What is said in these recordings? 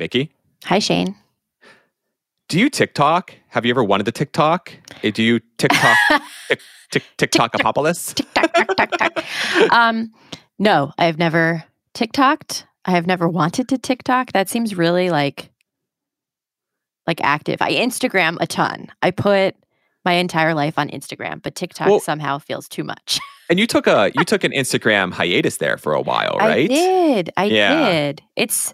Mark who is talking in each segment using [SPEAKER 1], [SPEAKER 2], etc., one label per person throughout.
[SPEAKER 1] Vicky.
[SPEAKER 2] Hi, Shane.
[SPEAKER 1] Do you TikTok? Have you ever wanted to TikTok? Eh, Do you TikTok tick, tick, TikTok apocalypse?
[SPEAKER 2] TikTok, tock. um, no, I've never TikToked. I have never wanted to TikTok. That seems really like like active. I Instagram a ton. I put my entire life on Instagram, but TikTok
[SPEAKER 1] Well-
[SPEAKER 2] somehow feels too much.
[SPEAKER 1] And you took a you took an Instagram hiatus there for a while, right?
[SPEAKER 2] I did. I
[SPEAKER 1] Yeah.
[SPEAKER 2] did. It's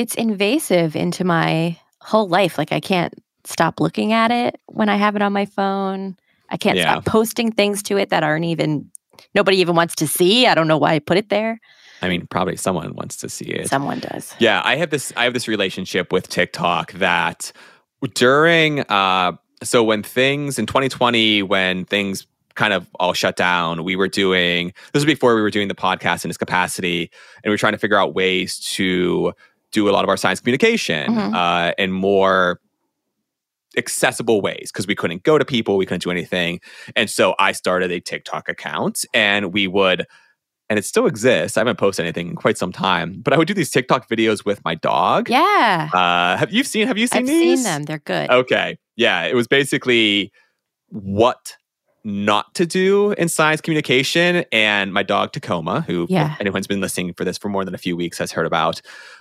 [SPEAKER 2] it's invasive into my whole life. Like I can't stop looking at it when I have it on my phone. I can't
[SPEAKER 1] Yeah.
[SPEAKER 2] stop posting things to it that aren't even nobody even wants to see. I don't know why I put it there.
[SPEAKER 1] I mean, probably someone wants to see it.
[SPEAKER 2] Someone does.
[SPEAKER 1] Yeah, I have this I have this relationship with TikTok that during uh so when things in 2020 when things kind of all shut down, we were doing this was before we were doing the podcast in its capacity and we were trying to figure out ways to do a lot of our science communication
[SPEAKER 2] Mhm.
[SPEAKER 1] uh in more accessible ways because we couldn't go to people, we couldn't do anything. And so I started a TikTok account and we would and it still exists. I haven't posted anything in quite some time, but I would do these TikTok videos with my dog.
[SPEAKER 2] Yeah.
[SPEAKER 1] Uh, have you seen? Have you seen
[SPEAKER 2] I've
[SPEAKER 1] these?
[SPEAKER 2] seen them. They're good.
[SPEAKER 1] Okay, yeah. It was basically what not to do in science communication, and my dog Tacoma, who
[SPEAKER 2] Yeah.
[SPEAKER 1] anyone's been listening for this for more than a few weeks has heard about,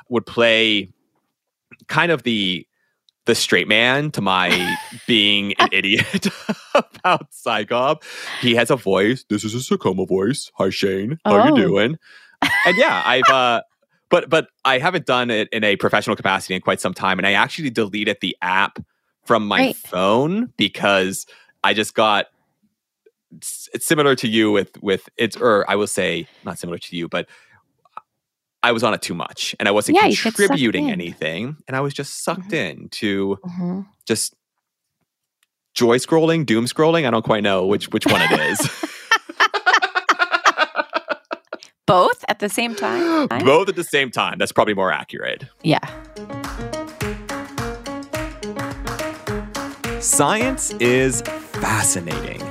[SPEAKER 1] would play kind of the the straight man to my being an idiot about SciComm. He has a voice. This is a Tacoma voice. Hi Shane, how
[SPEAKER 2] Oh.
[SPEAKER 1] you doing? And yeah, I've uh but but I haven't done it in a professional capacity in quite some time. And I actually deleted the app from my
[SPEAKER 2] Right.
[SPEAKER 1] phone because I just got it's similar to you with with it's or I will say not similar to you, but I was on it too much and I wasn't
[SPEAKER 2] Yeah, you get sucked
[SPEAKER 1] contributing anything and I was just sucked in to
[SPEAKER 2] Mhm.
[SPEAKER 1] just joy scrolling, doom scrolling. I don't quite know which which one it is.
[SPEAKER 2] Both at the same time?
[SPEAKER 1] Both at the same time. That's probably more accurate.
[SPEAKER 2] Yeah.
[SPEAKER 1] Science is fascinating.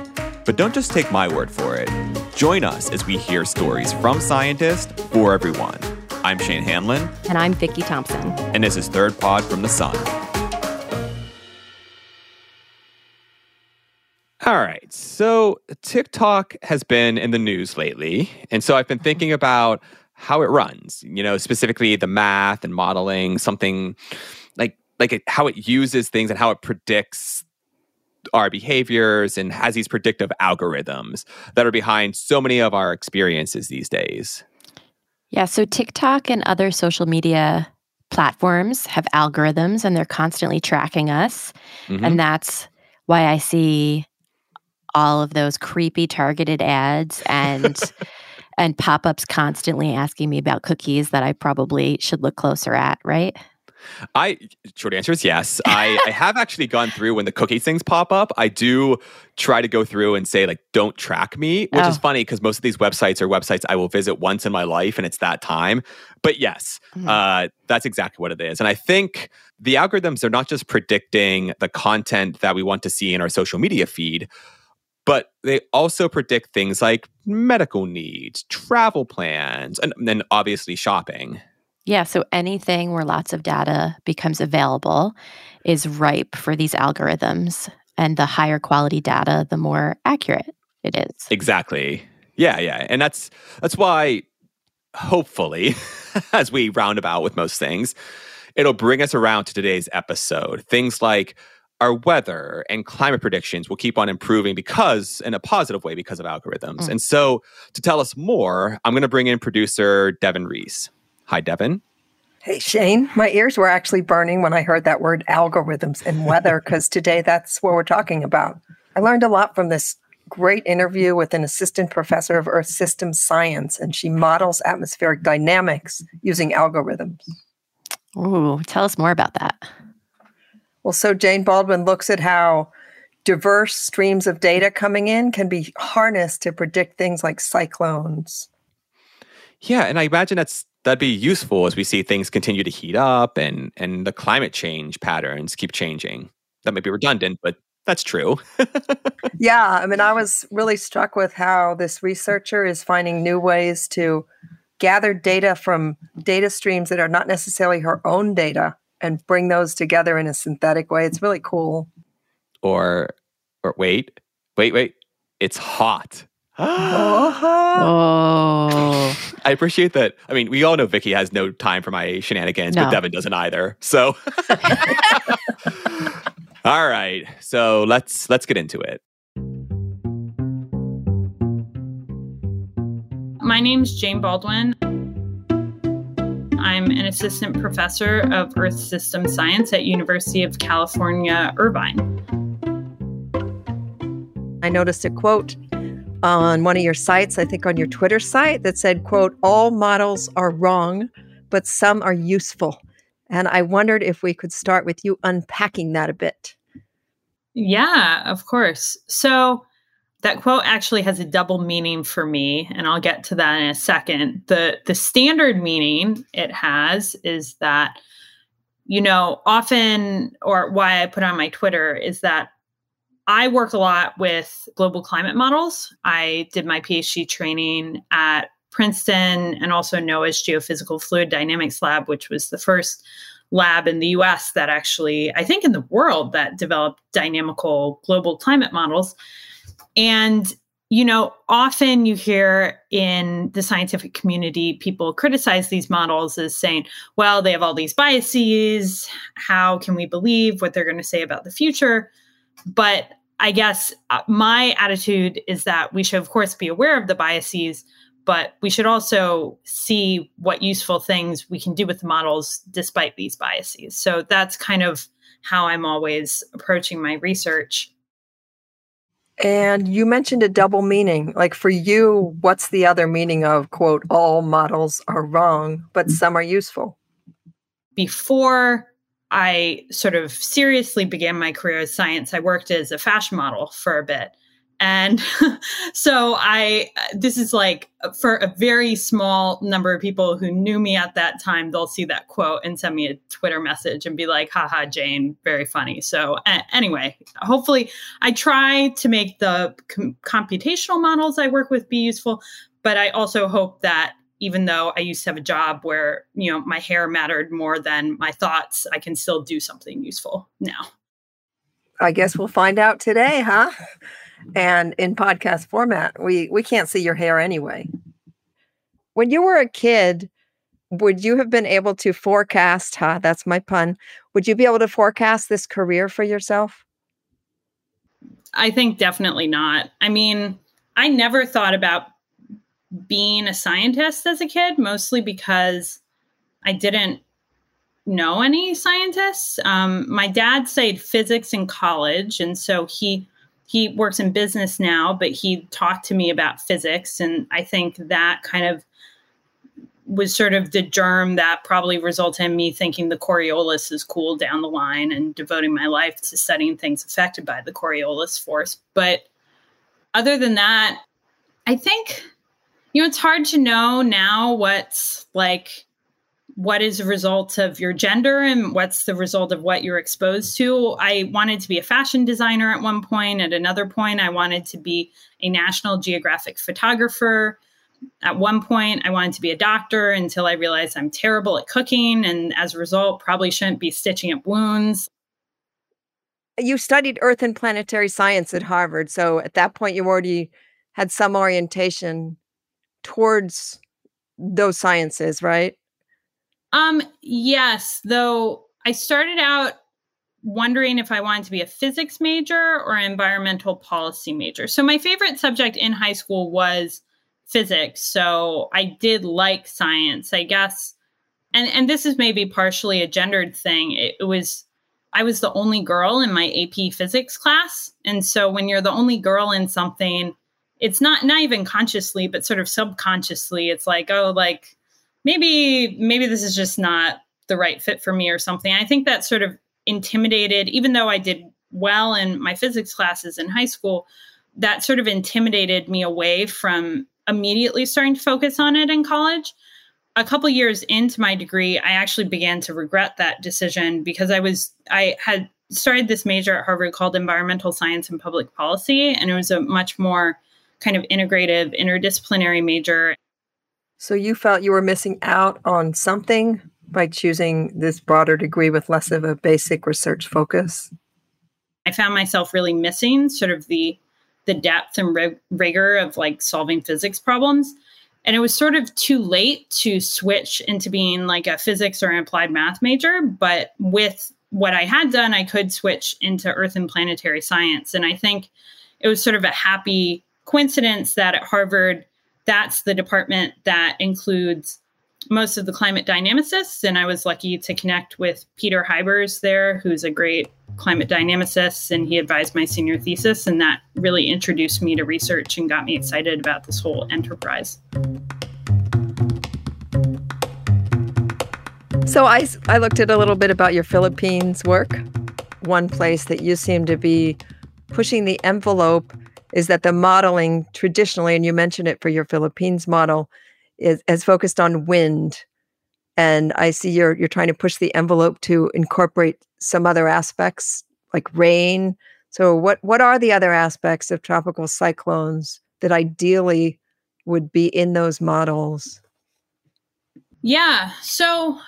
[SPEAKER 1] But don't just take my word for it. Join us as we hear stories from scientists for everyone. I'm Shane Hanlon,
[SPEAKER 2] And I'm Vicki Thompson.
[SPEAKER 1] and this is Third Pod from the Sun. All right. So TikTok has been in the news lately. And so I've been thinking about how it runs, you know, specifically the math and modeling, something like like it, how it uses things and how it predicts our behaviors and has these predictive algorithms that are behind so many of our experiences these days.
[SPEAKER 2] Yeah, so TikTok and other social media platforms have algorithms and they're constantly tracking us.
[SPEAKER 1] Mhm.
[SPEAKER 2] And that's why I see all of those creepy targeted ads and and pop-ups constantly asking me about cookies that I probably should look closer at, right?
[SPEAKER 1] I short answer is yes. I, I have actually gone through when the cookie things pop up. I do try to go through and say like, "Don't track me," which is
[SPEAKER 2] Oh.
[SPEAKER 1] funny because most of these websites are websites I will visit once in my life, and it's that time. But yes,
[SPEAKER 2] Mhm.
[SPEAKER 1] uh, that's exactly what it is. And I think the algorithms are not just predicting the content that we want to see in our social media feed, but they also predict things like medical needs, travel plans, and then obviously shopping.
[SPEAKER 2] Yeah, so anything where lots of data becomes available is ripe for these algorithms. And the higher quality data, the more accurate it is.
[SPEAKER 1] Exactly. Yeah, yeah. And that's that's why hopefully as we round about with most things, it'll bring us around to today's episode. Things like our weather and climate predictions will keep on improving because in a positive way because of algorithms.
[SPEAKER 2] Mm.
[SPEAKER 1] And so to tell us more, I'm going to bring in producer Devin Reese. Hi Devin.
[SPEAKER 3] Hey, Shane, my ears were actually burning when I heard that word algorithms and weather because today that's what we're talking about. I learned a lot from this great interview with an assistant professor of Earth Systems Science, and she models atmospheric dynamics using algorithms.
[SPEAKER 2] Ooh, tell us more about that.
[SPEAKER 3] Well, so Jane Baldwin looks at how diverse streams of data coming in can be harnessed to predict things like cyclones.
[SPEAKER 1] Yeah, and I imagine that's that'd be useful as we see things continue to heat up and and the climate change patterns keep changing. That might be redundant, but that's true.
[SPEAKER 3] Yeah, I mean, I was really struck with how this researcher is finding new ways to gather data from data streams that are not necessarily her own data and bring those together in a synthetic way. It's really cool.
[SPEAKER 1] Or, or wait, wait, wait. It's hot. Uh-huh.
[SPEAKER 2] Oh.
[SPEAKER 1] I appreciate that. I mean, we all know Vicky has no time for my shenanigans,
[SPEAKER 2] No.
[SPEAKER 1] but Devin doesn't either. So, all right. So let's let's get into it.
[SPEAKER 4] My name's Jane Baldwin. I'm an assistant professor of Earth System Science at University of California, Irvine.
[SPEAKER 3] I noticed a quote on one of your sites, I think on your Twitter site, that said, quote, all models are wrong, but some are useful. And I wondered if we could start with you unpacking that a bit.
[SPEAKER 4] Yeah, of course. So that quote actually has a double meaning for me, and I'll get to that in a second. The the standard meaning it has is that, you know, often or why I put on my Twitter is that I work a lot with global climate models. I did my PhD training at Princeton and also NOAA's Geophysical Fluid Dynamics Lab, which was the first lab in the US that actually, I think in the world, that developed dynamical global climate models. And, you know, often you hear in the scientific community people criticize these models as saying, well, they have all these biases. How can we believe what they're going to say about the future? But I guess uh, my attitude is that we should, of course, be aware of the biases, but we should also see what useful things we can do with the models despite these biases. So that's kind of how I'm always approaching my research.
[SPEAKER 3] And you mentioned a double meaning. Like for you, what's the other meaning of, quote, all models are wrong, but some are useful?
[SPEAKER 4] Before I sort of seriously began my career as science, I worked as a fashion model for a bit. And so I, this is like for a very small number of people who knew me at that time, they'll see that quote and send me a Twitter message and be like, haha, Jane, very funny. So, anyway, hopefully I try to make the com- computational models I work with be useful, but I also hope that even though I used to have a job where, you know, my hair mattered more than my thoughts, I can still do something useful now.
[SPEAKER 3] I guess we'll find out today, huh? And in podcast format, we we can't see your hair anyway. When you were a kid, would you have been able to forecast, huh? That's my pun. Would you be able to forecast this career for yourself?
[SPEAKER 4] I think definitely not. I mean, I never thought about being a scientist as a kid, mostly because I didn't know any scientists. Um, my dad studied physics in college, and so he he works in business now, but he talked to me about physics, and I think that kind of was sort of the germ that probably resulted in me thinking the Coriolis is cool down the line and devoting my life to studying things affected by the Coriolis force. But other than that, I think you know it's hard to know now what's like what is a result of your gender and what's the result of what you're exposed to. I wanted to be a fashion designer at one point. At another point, I wanted to be a National Geographic photographer. At one point, I wanted to be a doctor until I realized I'm terrible at cooking. And as a result, probably shouldn't be stitching up wounds.
[SPEAKER 3] You studied Earth and planetary science at Harvard, so at that point you already had some orientation towards those sciences, right?
[SPEAKER 4] Um, yes, though I started out wondering if I wanted to be a physics major or environmental policy major. So my favorite subject in high school was physics. So I did like science, I guess. And and this is maybe partially a gendered thing. It, it was I was the only girl in my AP physics class. And so when you're the only girl in something, it's not not even consciously, but sort of subconsciously, it's like, oh, like maybe maybe this is just not the right fit for me or something. I think that sort of intimidated, even though I did well in my physics classes in high school, that sort of intimidated me away from immediately starting to focus on it in college. A couple years into my degree, I actually began to regret that decision because I was I had started this major at Harvard called environmental science and public policy and it was a much more kind of integrative interdisciplinary major
[SPEAKER 3] So you felt you were missing out on something by choosing this broader degree with less of a basic research focus?
[SPEAKER 4] I found myself really missing sort of the the depth and rig- rigor of like solving physics problems. And it was sort of too late to switch into being like a physics or an applied math major. But with what I had done, I could switch into earth and planetary science. And I think it was sort of a happy coincidence that at Harvard, that's the department that includes most of the climate dynamicists. And I was lucky to connect with Peter Huybers there, who's a great climate dynamicist, and he advised my senior thesis. And that really introduced me to research and got me excited about this whole enterprise.
[SPEAKER 3] So I, I looked at a little bit about your Philippines work. One place that you seem to be pushing the envelope is that the modeling traditionally, and you mentioned it for your Philippines model, is, is focused on wind. And I see you're you're trying to push the envelope to incorporate some other aspects like rain. So what what are the other aspects of tropical cyclones that ideally would be in those models?
[SPEAKER 4] Yeah. So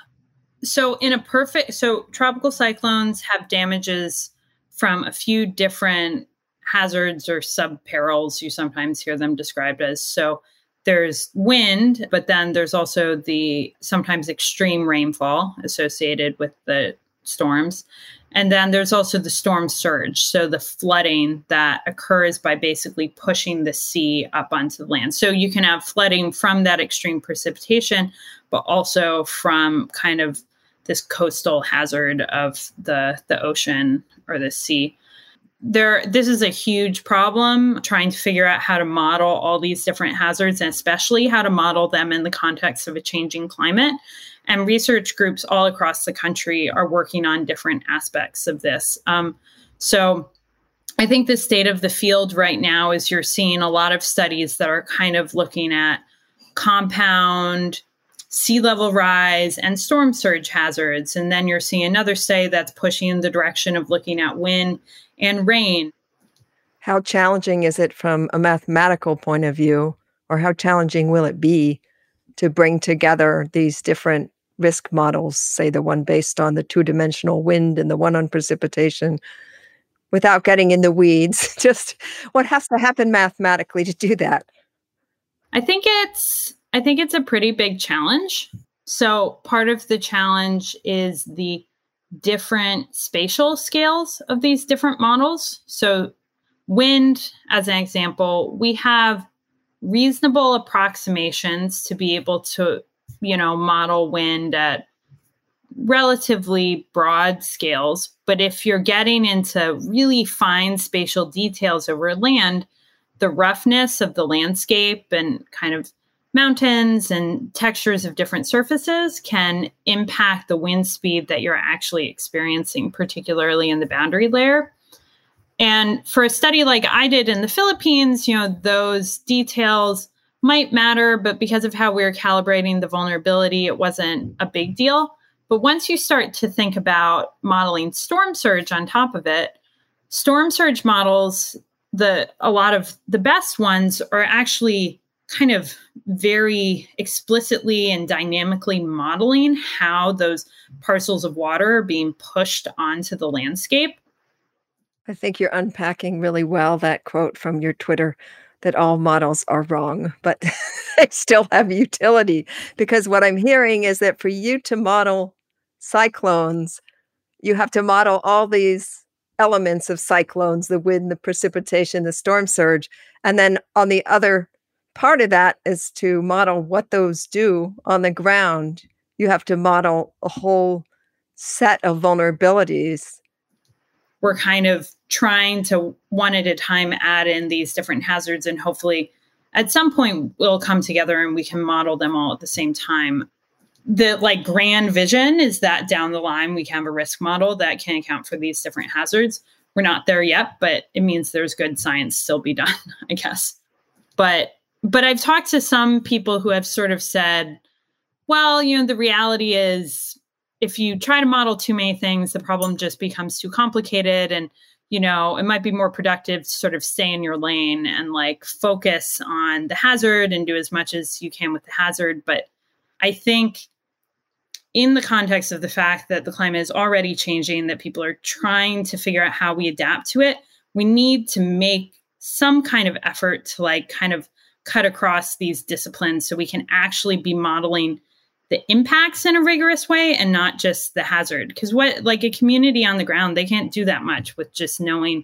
[SPEAKER 4] so in a perfect so tropical cyclones have damages from a few different hazards or sub perils you sometimes hear them described as so there's wind, but then there's also the sometimes extreme rainfall associated with the storms. And then there's also the storm surge. So the flooding that occurs by basically pushing the sea up onto the land. So you can have flooding from that extreme precipitation, but also from kind of this coastal hazard of the, the ocean or the sea there this is a huge problem trying to figure out how to model all these different hazards and especially how to model them in the context of a changing climate. And research groups all across the country are working on different aspects of this. Um, so i think the state of the field right now is you're seeing a lot of studies that are kind of looking at compound sea level rise and storm surge hazards. And then you're seeing another study that's pushing in the direction of looking at wind and rain.
[SPEAKER 3] How challenging is it from a mathematical point of view, or how challenging will it be to bring together these different risk models, say the one based on the two dimensional wind and the one on precipitation, without getting in the weeds? Just what has to happen mathematically to do that?
[SPEAKER 4] I think it's I think it's a pretty big challenge. So part of the challenge is the different spatial scales of these different models. So, wind, as an example, we have reasonable approximations to be able to, you know, model wind at relatively broad scales. But if you're getting into really fine spatial details over land, the roughness of the landscape and kind of mountains and textures of different surfaces can impact the wind speed that you're actually experiencing, particularly in the boundary layer. And for a study like I did in the Philippines, you know, those details might matter, but because of how we were calibrating the vulnerability, it wasn't a big deal. But once you start to think about modeling storm surge on top of it, storm surge models, the a lot of the best ones are actually kind of very explicitly and dynamically modeling how those parcels of water are being pushed onto the landscape.
[SPEAKER 3] I think you're unpacking really well that quote from your Twitter that all models are wrong, but they still have utility. Because what I'm hearing is that for you to model cyclones, you have to model all these elements of cyclones the wind, the precipitation, the storm surge. And then on the other part of that is to model what those do on the ground. You have to model a whole set of vulnerabilities.
[SPEAKER 4] We're kind of trying to one at a time add in these different hazards, and hopefully at some point we'll come together and we can model them all at the same time. The like grand vision is that down the line we can have a risk model that can account for these different hazards. We're not there yet, but it means there's good science still be done, I guess. But but I've talked to some people who have sort of said, well, you know, the reality is if you try to model too many things, the problem just becomes too complicated and you know, it might be more productive to sort of stay in your lane and like focus on the hazard and do as much as you can with the hazard. But I think in the context of the fact that the climate is already changing, that people are trying to figure out how we adapt to it, we need to make some kind of effort to like kind of cut across these disciplines so we can actually be modeling the impacts in a rigorous way and not just the hazard. Because what like a community on the ground they can't do that much with just knowing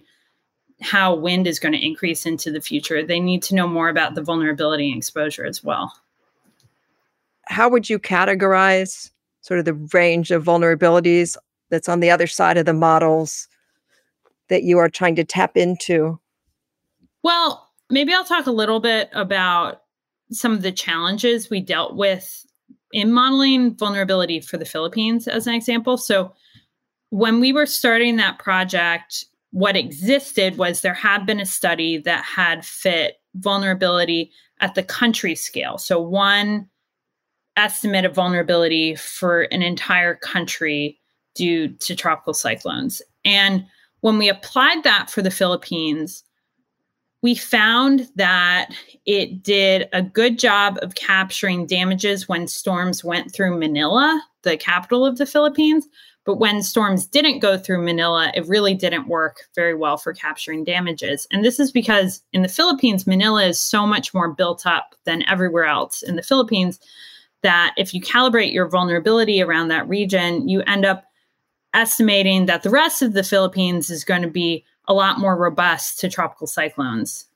[SPEAKER 4] how wind is going to increase into the future. They need to know more about the vulnerability and exposure as well.
[SPEAKER 3] How would you categorize sort of the range of vulnerabilities that's on the other side of the models that you are trying to tap into?
[SPEAKER 4] Well maybe i'll talk a little bit about some of the challenges we dealt with in modeling vulnerability for the Philippines as an example. So when we were starting that project, what existed was there had been a study that had fit vulnerability at the country scale. So one estimate of vulnerability for an entire country due to tropical cyclones. And when we applied that for the Philippines, we found that it did a good job of capturing damages when storms went through Manila, the capital of the Philippines. But when storms didn't go through Manila, it really didn't work very well for capturing damages. And this is because in the Philippines, Manila is so much more built up than everywhere else in the Philippines that if you calibrate your vulnerability around that region, you end up estimating that the rest of the Philippines is going to be a lot more robust to tropical cyclones.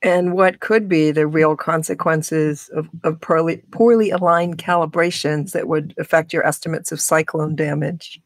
[SPEAKER 3] And what could be the real consequences of, of poorly, poorly aligned calibrations that would affect your estimates of cyclone damage?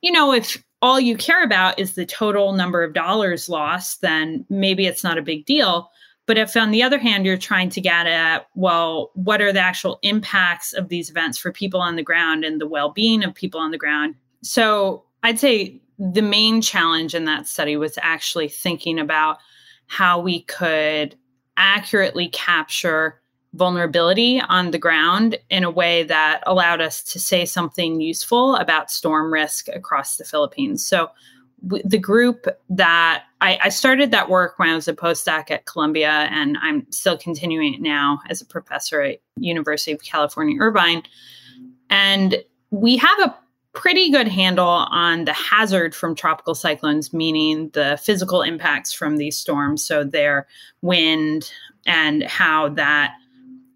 [SPEAKER 4] You know, if all you care about is the total number of dollars lost, then maybe it's not a big deal. But if, on the other hand, you're trying to get at, well, what are the actual impacts of these events for people on the ground and the well being of people on the ground? So I'd say the main challenge in that study was actually thinking about how we could accurately capture vulnerability on the ground in a way that allowed us to say something useful about storm risk across the Philippines. So, w- the group that I, I, started that work when I was a postdoc at Columbia, and I'm still continuing it now as a professor at University of California, Irvine. And we have a pretty good handle on the hazard from tropical cyclones, meaning the physical impacts from these storms. So, their wind and how that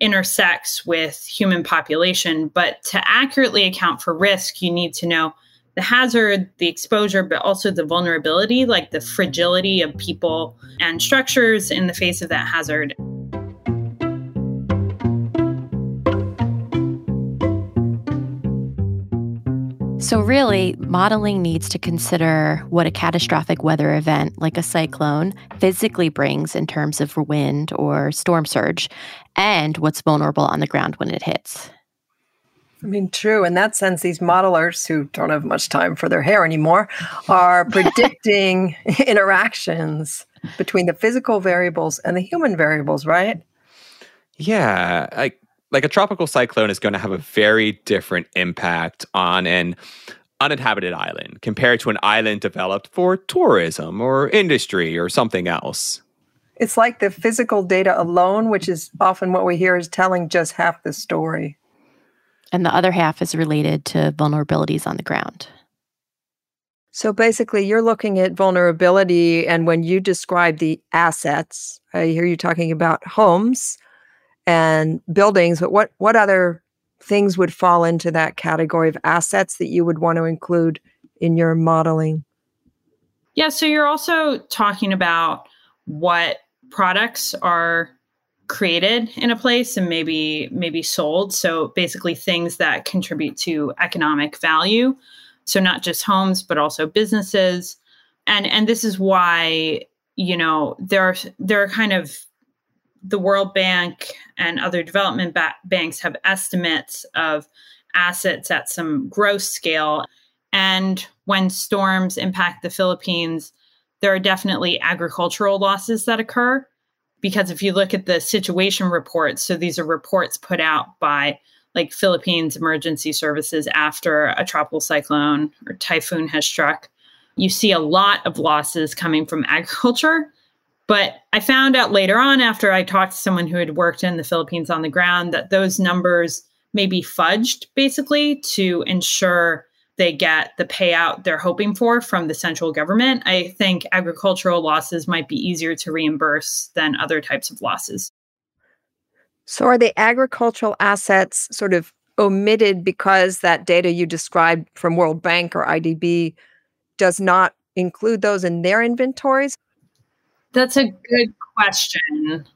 [SPEAKER 4] intersects with human population. But to accurately account for risk, you need to know the hazard, the exposure, but also the vulnerability, like the fragility of people and structures in the face of that hazard.
[SPEAKER 2] So, really, modeling needs to consider what a catastrophic weather event like a cyclone physically brings in terms of wind or storm surge and what's vulnerable on the ground when it hits.
[SPEAKER 3] I mean, true. In that sense, these modelers who don't have much time for their hair anymore are predicting interactions between the physical variables and the human variables, right?
[SPEAKER 1] Yeah. Like like a tropical cyclone is going to have a very different impact on an uninhabited island compared to an island developed for tourism or industry or something else.
[SPEAKER 3] It's like the physical data alone, which is often what we hear is telling just half the story.
[SPEAKER 2] And the other half is related to vulnerabilities on the ground.
[SPEAKER 3] So basically, you're looking at vulnerability, and when you describe the assets, I hear you talking about homes and buildings, but what what other things would fall into that category of assets that you would want to include in your modeling?
[SPEAKER 4] Yeah, so you're also talking about what products are created in a place and maybe maybe sold. So basically things that contribute to economic value. So not just homes but also businesses. And and this is why you know there are there are kind of the World Bank and other development ba- banks have estimates of assets at some gross scale. And when storms impact the Philippines, there are definitely agricultural losses that occur. Because if you look at the situation reports, so these are reports put out by like Philippines emergency services after a tropical cyclone or typhoon has struck. you see a lot of losses coming from agriculture. But I found out later on, after I talked to someone who had worked in the Philippines on the ground, that those numbers may be fudged basically to ensure they get the payout they're hoping for from the central government. I think agricultural losses might be easier to reimburse than other types of losses.
[SPEAKER 3] So, are the agricultural assets sort of omitted because that data you described from World Bank or IDB does not include those in their inventories?
[SPEAKER 4] That's a good question.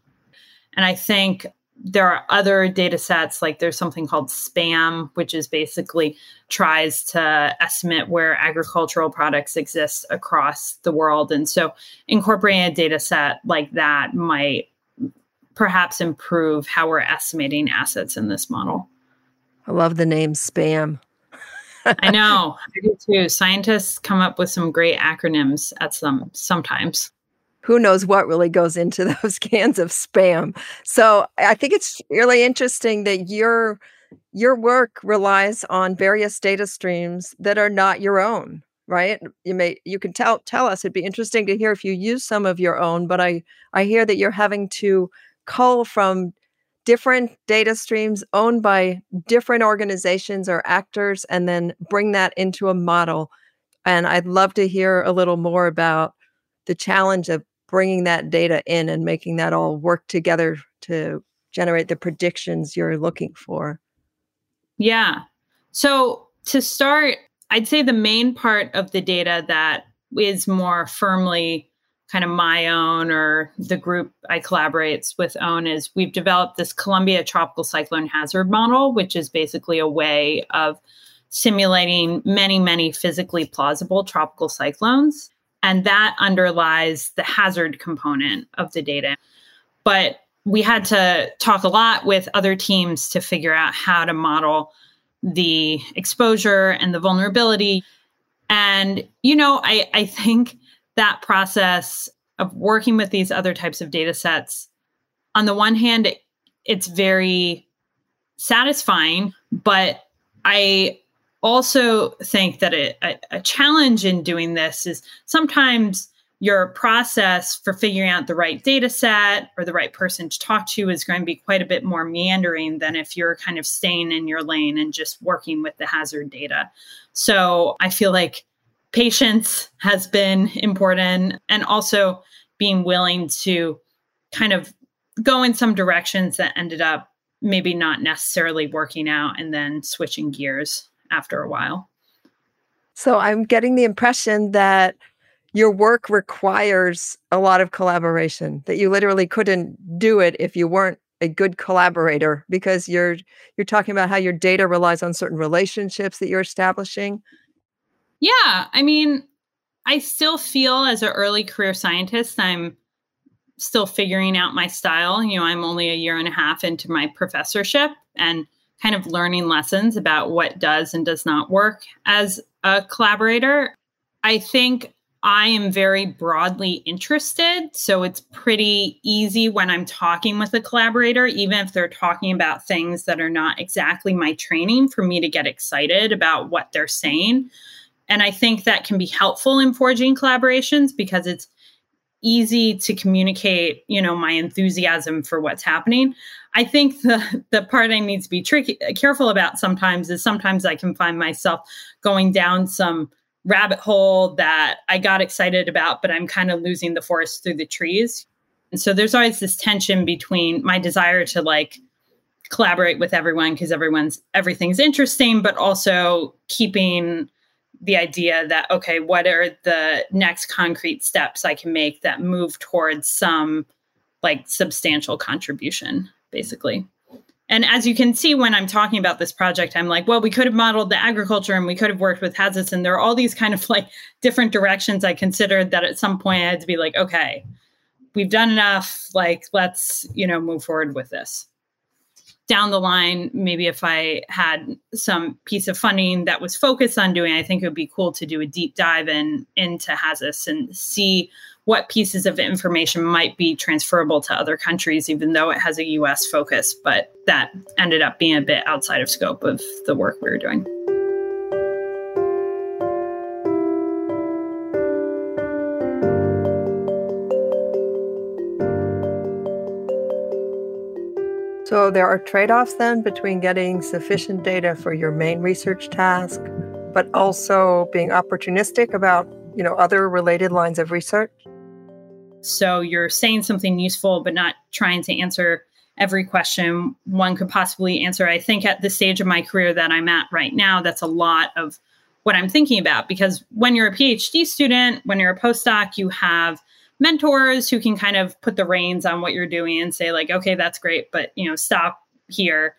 [SPEAKER 4] And I think there are other data sets like there's something called spam which is basically tries to estimate where agricultural products exist across the world. And so incorporating a data set like that might perhaps improve how we're estimating assets in this model.
[SPEAKER 3] I love the name spam.
[SPEAKER 4] I know. I do too. Scientists come up with some great acronyms at some sometimes
[SPEAKER 3] who knows what really goes into those cans of spam. So I think it's really interesting that your your work relies on various data streams that are not your own right? You may you can tell tell us. It'd be interesting to hear if you use some of your own but i i hear that you're having to cull from different data streams owned by different organizations or actors and then bring that into a model. And i'd love to hear a little more about the challenge of bringing that data in and making that all work together to generate the predictions you're looking for?
[SPEAKER 4] Yeah. So to start, I'd say the main part of the data that is more firmly kind of my own or the group I collaborate with own is we've developed this Columbia tropical cyclone hazard model, which is basically a way of simulating many, many physically plausible tropical cyclones. And that underlies the hazard component of the data. But we had to talk a lot with other teams to figure out how to model the exposure and the vulnerability. And, you know, I, I think that process of working with these other types of data sets, on the one hand, it, it's very satisfying, but I also think that a, a, a challenge in doing this is sometimes your process for figuring out the right data set or the right person to talk to is going to be quite a bit more meandering than if you're kind of staying in your lane and just working with the hazard data. So I feel like patience has been important and also being willing to kind of go in some directions that ended up maybe not necessarily working out and then switching gears after a while.
[SPEAKER 3] So I'm getting the impression that your work requires a lot of collaboration that you literally couldn't do it if you weren't a good collaborator because you're you're talking about how your data relies on certain relationships that you're establishing
[SPEAKER 4] yeah i mean i still feel as an early career scientist i'm still figuring out my style you know i'm only a year and a half into my professorship and kind of learning lessons about what does and does not work as a collaborator. I think I am very broadly interested. So it's pretty easy when I'm talking with a collaborator, even if they're talking about things that are not exactly my training, for me to get excited about what they're saying. And I think that can be helpful in forging collaborations because it's easy to communicate, you know, my enthusiasm for what's happening. I think the the part I need to be tricky careful about sometimes is sometimes I can find myself going down some rabbit hole that I got excited about, but I'm kind of losing the forest through the trees. And so there's always this tension between my desire to like collaborate with everyone because everyone's everything's interesting, but also keeping the idea that okay what are the next concrete steps i can make that move towards some like substantial contribution basically. And as you can see when i'm talking about this project i'm like well we could have modeled the agriculture and we could have worked with hazards. And there are all these kind of like different directions i considered that at some point i had to be like okay we've done enough. Like let's you know move forward with this. Down the line, maybe if I had some piece of funding that was focused on doing, I think it would be cool to do a deep dive in into HAZUS and see what pieces of information might be transferable to other countries, even though it has a US focus. But that ended up being a bit outside of scope of the work we were doing.
[SPEAKER 3] So there are trade offs then between getting sufficient data for your main research task, but also being opportunistic about you know other related lines of research
[SPEAKER 4] so you're saying something useful, but not trying to answer every question one could possibly answer. I think at the stage of my career that I'm at right now, that's a lot of what I'm thinking about because when you're a PhD student, when you're a postdoc, you have mentors who can kind of put the reins on what you're doing and say like okay that's great but you know stop here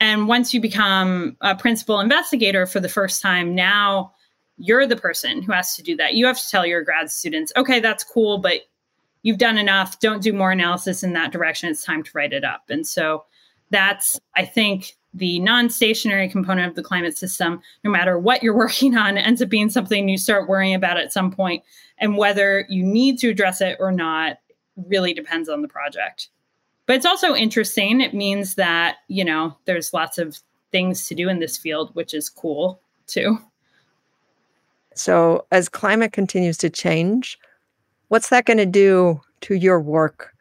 [SPEAKER 4] and once you become a principal investigator for the first time now you're the person who has to do that you have to tell your grad students okay that's cool but you've done enough don't do more analysis in that direction. It's time to write it up. And so that's i think the non-stationary component of the climate system no matter what you're working on ends up being something you start worrying about at some point. point and whether you need to address it or not really depends on the project. But it's also interesting. It means that you know there's lots of things to do in this field which is cool too.
[SPEAKER 3] So as climate continues to change what's that going to do to your work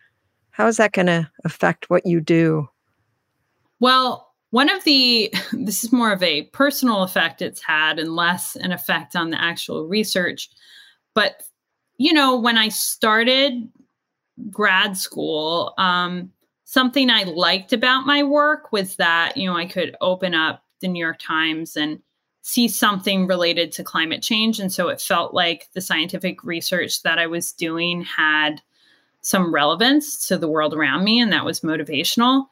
[SPEAKER 3] how is that going to affect what you do
[SPEAKER 4] well one of the, this is more of a personal effect it's had and less an effect on the actual research. But, you know, when I started grad school, um, something I liked about my work was that, you know, I could open up the New York Times and see something related to climate change. And so it felt like the scientific research that I was doing had some relevance to the world around me, and that was motivational.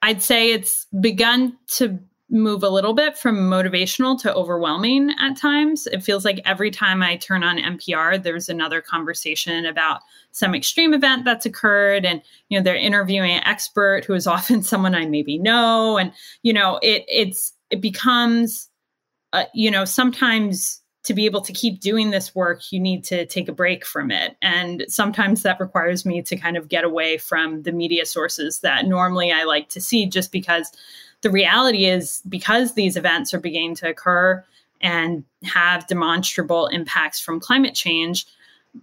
[SPEAKER 4] I'd say it's begun to move a little bit from motivational to overwhelming at times. It feels like every time I turn on NPR, there's another conversation about some extreme event that's occurred. And, you know, they're interviewing an expert who is often someone I maybe know. And, you know, it it's it becomes uh, you know, sometimes to be able to keep doing this work, you need to take a break from it. And sometimes that requires me to kind of get away from the media sources that normally I like to see, just because the reality is, because these events are beginning to occur and have demonstrable impacts from climate change,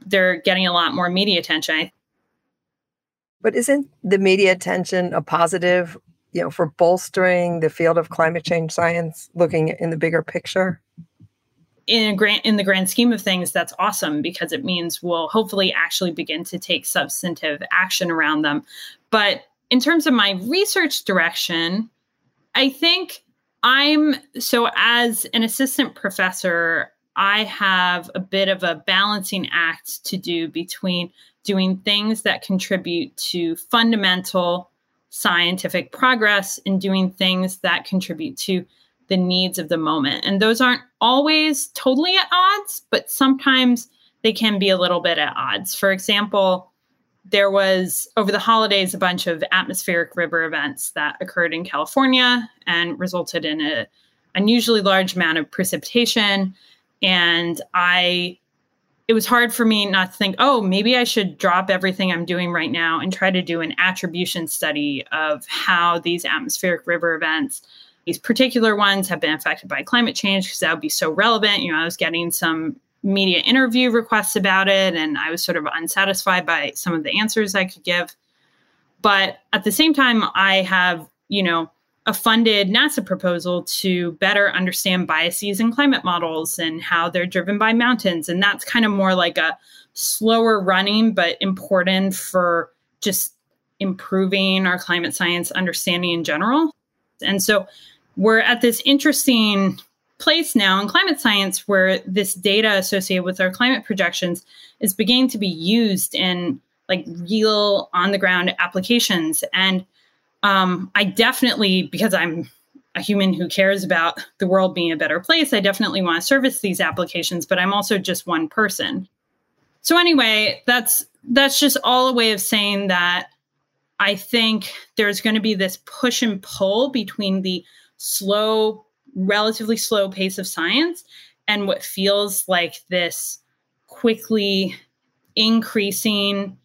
[SPEAKER 4] they're getting a lot more media attention.
[SPEAKER 3] But isn't the media attention a positive, you know, for bolstering the field of climate change science, looking in the bigger picture?
[SPEAKER 4] in grand in the grand scheme of things that's awesome because it means we'll hopefully actually begin to take substantive action around them but in terms of my research direction i think i'm so as an assistant professor i have a bit of a balancing act to do between doing things that contribute to fundamental scientific progress and doing things that contribute to the needs of the moment. And those aren't always totally at odds, but sometimes they can be a little bit at odds. For example, there was over the holidays a bunch of atmospheric river events that occurred in California and resulted in an unusually large amount of precipitation. And I, it was hard for me not to think, oh, maybe I should drop everything I'm doing right now and try to do an attribution study of how these atmospheric river events these particular ones have been affected by climate change because that would be so relevant. You know, I was getting some media interview requests about it, and I was sort of unsatisfied by some of the answers I could give. But at the same time, I have, you know, a funded NASA proposal to better understand biases in climate models and how they're driven by mountains. And that's kind of more like a slower running, but important for just improving our climate science understanding in general. And so we're at this interesting place now in climate science where this data associated with our climate projections is beginning to be used in like real on the ground applications and um, i definitely because i'm a human who cares about the world being a better place i definitely want to service these applications but i'm also just one person. So anyway that's that's just all a way of saying that i think there's going to be this push and pull between the slow, relatively slow pace of science and what feels like this quickly increasing,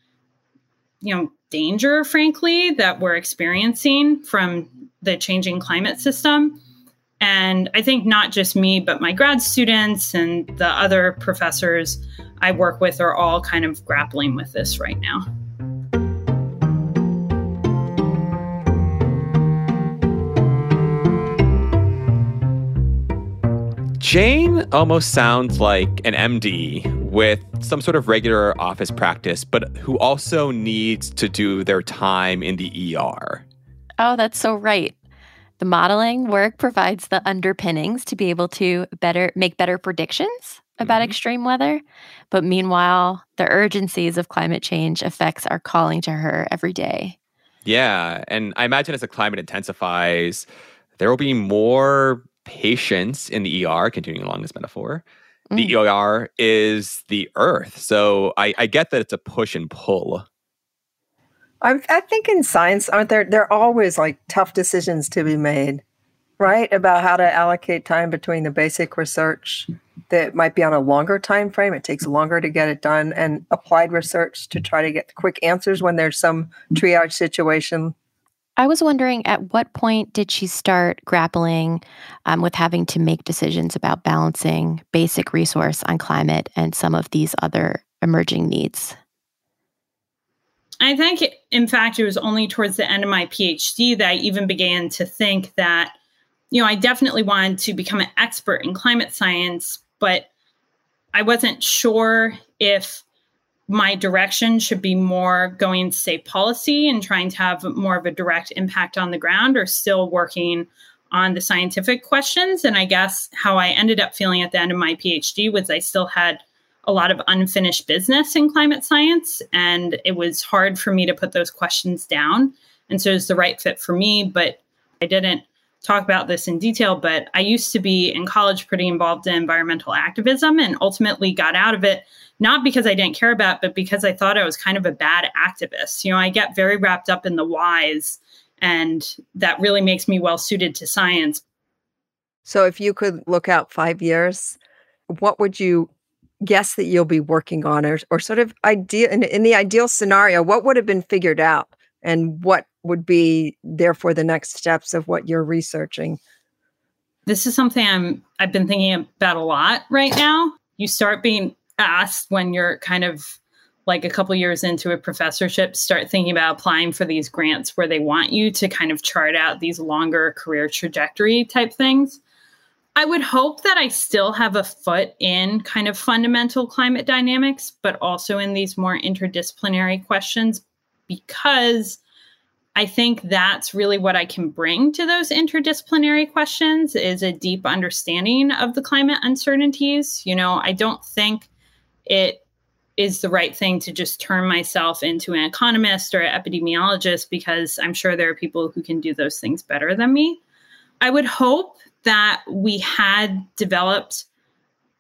[SPEAKER 4] you know, danger, frankly, that we're experiencing from the changing climate system. And I think not just me, but my grad students and the other professors I work with are all kind of grappling with this right now.
[SPEAKER 1] Jane almost sounds like an MD with some sort of regular office practice, but who also needs to do their time in the ER.
[SPEAKER 2] Oh, that's so right. The modeling work provides the underpinnings to be able to better make better predictions about mm-hmm. extreme weather. But meanwhile, the urgencies of climate change effects are calling to her every day.
[SPEAKER 1] Yeah. And I imagine as the climate intensifies, there will be more patients in the ER, continuing along this metaphor. Mm. The ER is the earth. So I, I get that it's a push and pull.
[SPEAKER 3] I, I think in science, aren't there? There are always like tough decisions to be made, right? About how to allocate time between the basic research that might be on a longer time frame. It takes longer to get it done, and applied research to try to get quick answers when there's some triage situation.
[SPEAKER 2] I was wondering at what point did she start grappling um, with having to make decisions about balancing basic resource on climate and some of these other emerging needs?
[SPEAKER 4] I think, in fact, it was only towards the end of my PhD that I even began to think that, you know, I definitely wanted to become an expert in climate science, but I wasn't sure if my direction should be more going to say policy and trying to have more of a direct impact on the ground or still working on the scientific questions. And I guess how I ended up feeling at the end of my PhD was I still had a lot of unfinished business in climate science. And it was hard for me to put those questions down. And so it's the right fit for me. But I didn't talk about this in detail, but I used to be in college pretty involved in environmental activism and ultimately got out of it, not because I didn't care about, but because I thought I was kind of a bad activist. You know, I get very wrapped up in the whys, and that really makes me well suited to science.
[SPEAKER 3] So if you could look out five years, what would you guess that you'll be working on or, or sort of idea in, in the ideal scenario what would have been figured out and what would be therefore the next steps of what you're researching?
[SPEAKER 4] This is something i'm i've been thinking about a lot right now. You start being asked when you're kind of like a couple years into a professorship start thinking about applying for these grants where they want you to kind of chart out these longer career trajectory type things. I would hope that I still have a foot in kind of fundamental climate dynamics, but also in these more interdisciplinary questions, because I think that's really what I can bring to those interdisciplinary questions is a deep understanding of the climate uncertainties. You know, I don't think it is the right thing to just turn myself into an economist or an epidemiologist because I'm sure there are people who can do those things better than me. I would hope that we had developed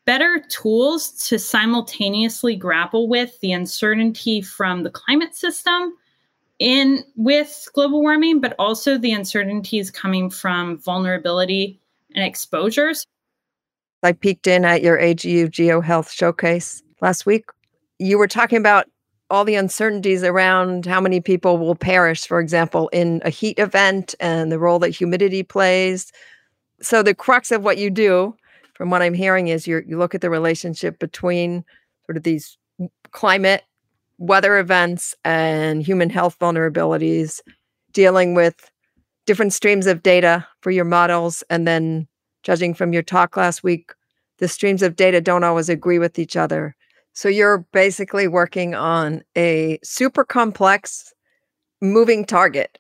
[SPEAKER 4] better tools to simultaneously grapple with the uncertainty from the climate system in with global warming but also the uncertainties coming from vulnerability and exposures.
[SPEAKER 3] I peeked in at your agu geohealth showcase last week. You were talking about all the uncertainties around how many people will perish for example in a heat event and the role that humidity plays. So the crux of what you do from what i'm hearing is you you look at the relationship between sort of these climate weather events and human health vulnerabilities dealing with different streams of data for your models and then judging from your talk last week the streams of data don't always agree with each other. So you're basically working on a super complex moving target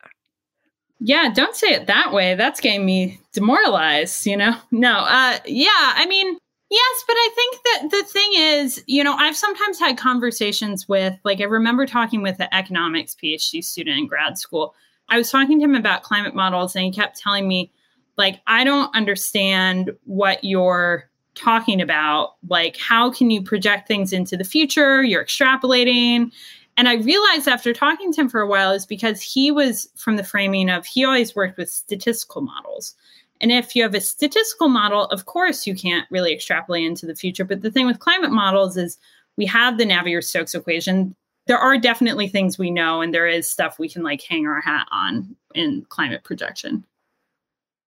[SPEAKER 4] yeah, don't say it that way. That's getting me demoralized, you know? No, uh, yeah, I mean, yes, but I think that the thing is, you know, I've sometimes had conversations with, like, I remember talking with an economics PhD student in grad school. I was talking to him about climate models, and he kept telling me, like, I don't understand what you're talking about. Like, how can you project things into the future? You're extrapolating. And I realized after talking to him for a while is because he was from the framing of he always worked with statistical models. And if you have a statistical model, of course you can't really extrapolate into the future. But the thing with climate models is we have the Navier-Stokes equation. There are definitely things we know, and there is stuff we can like hang our hat on in climate projection.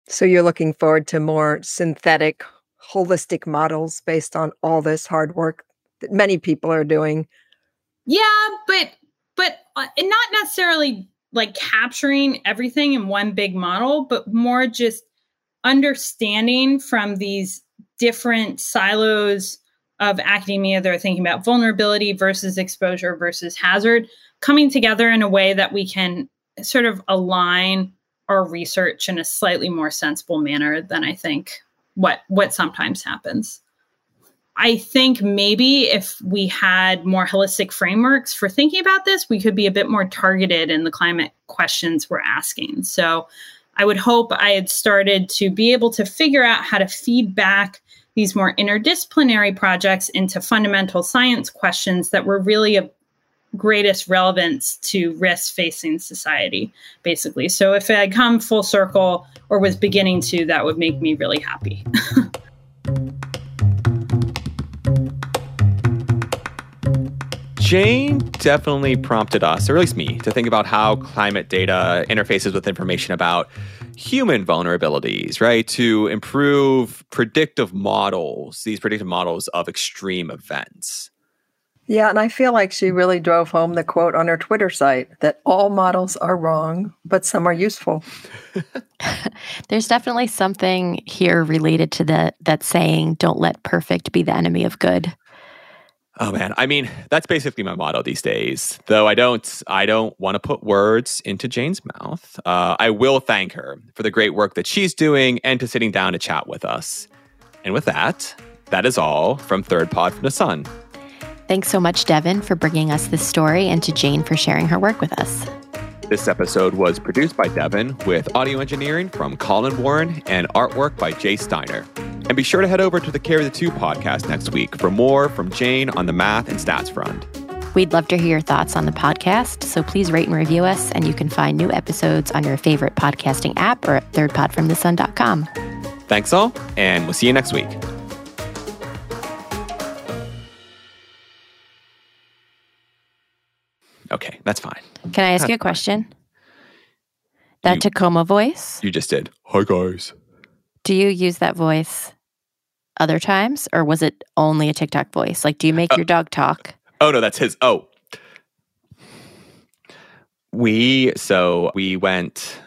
[SPEAKER 3] So you're looking forward to more synthetic, holistic models based on all this hard work that many people are doing
[SPEAKER 4] yeah, but but uh, not necessarily like capturing everything in one big model, but more just understanding from these different silos of academia they're thinking about vulnerability versus exposure versus hazard coming together in a way that we can sort of align our research in a slightly more sensible manner than I think what what sometimes happens. I think maybe if we had more holistic frameworks for thinking about this, we could be a bit more targeted in the climate questions we're asking. So I would hope I had started to be able to figure out how to feed back these more interdisciplinary projects into fundamental science questions that were really of greatest relevance to risks facing society, basically. So if I come full circle or was beginning to, that would make me really happy.
[SPEAKER 1] Jane definitely prompted us, or at least me, to think about how climate data interfaces with information about human vulnerabilities, right? To improve predictive models, these predictive models of extreme events.
[SPEAKER 3] Yeah, and I feel like she really drove home the quote on her Twitter site that all models are wrong, but some are useful.
[SPEAKER 2] There's definitely something here related to the that saying, don't let perfect be the enemy of good.
[SPEAKER 1] Oh man, I mean that's basically my motto these days. Though I don't, I don't want to put words into Jane's mouth. Uh, I will thank her for the great work that she's doing and to sitting down to chat with us. And with that, that is all from Third Pod from the Sun.
[SPEAKER 2] Thanks so much, Devin, for bringing us this story, and to Jane for sharing her work with us.
[SPEAKER 1] This episode was produced by Devin with audio engineering from Collin Warren and artwork by Jace Steiner. And be sure to head over to the Carry the Two podcast next week for more from Jane on the math and stats front.
[SPEAKER 2] We'd love to hear your thoughts on the podcast, so please rate and review us, and you can find new episodes on your favorite podcasting app or at thirdpodfromthesun.com.
[SPEAKER 1] Thanks all, and we'll see you next week. Okay, that's fine.
[SPEAKER 2] Can I ask you a question? That
[SPEAKER 1] You-
[SPEAKER 2] Tacoma voice,
[SPEAKER 1] You just did. Hi, guys.
[SPEAKER 2] do you use that voice other times, or was it only a TikTok voice? Like, do you make
[SPEAKER 1] Uh,
[SPEAKER 2] your dog talk?
[SPEAKER 1] Oh no, that's his. Oh, we so we went.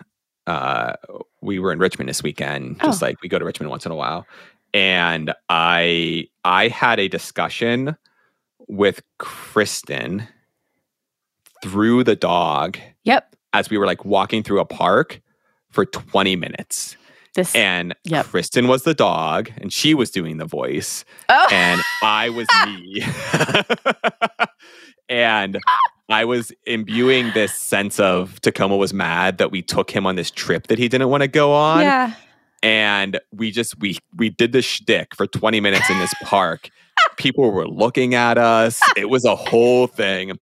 [SPEAKER 1] uh We were in Richmond this weekend, just
[SPEAKER 2] Oh.
[SPEAKER 1] like we go to Richmond once in a while, and I I had a discussion with Kristen through the dog
[SPEAKER 2] Yep.
[SPEAKER 1] as we were like walking through a park for 20 minutes.
[SPEAKER 2] This.
[SPEAKER 1] And
[SPEAKER 2] Yep.
[SPEAKER 1] Kristen was the dog and she was doing the voice
[SPEAKER 2] oh,
[SPEAKER 1] and I was me. and I was imbuing this sense of Tacoma was mad that we took him on this trip that he didn't want to go on.
[SPEAKER 2] yeah.
[SPEAKER 1] And we just we we did this shtick for 20 minutes in this park. People were looking at us. It was a whole thing.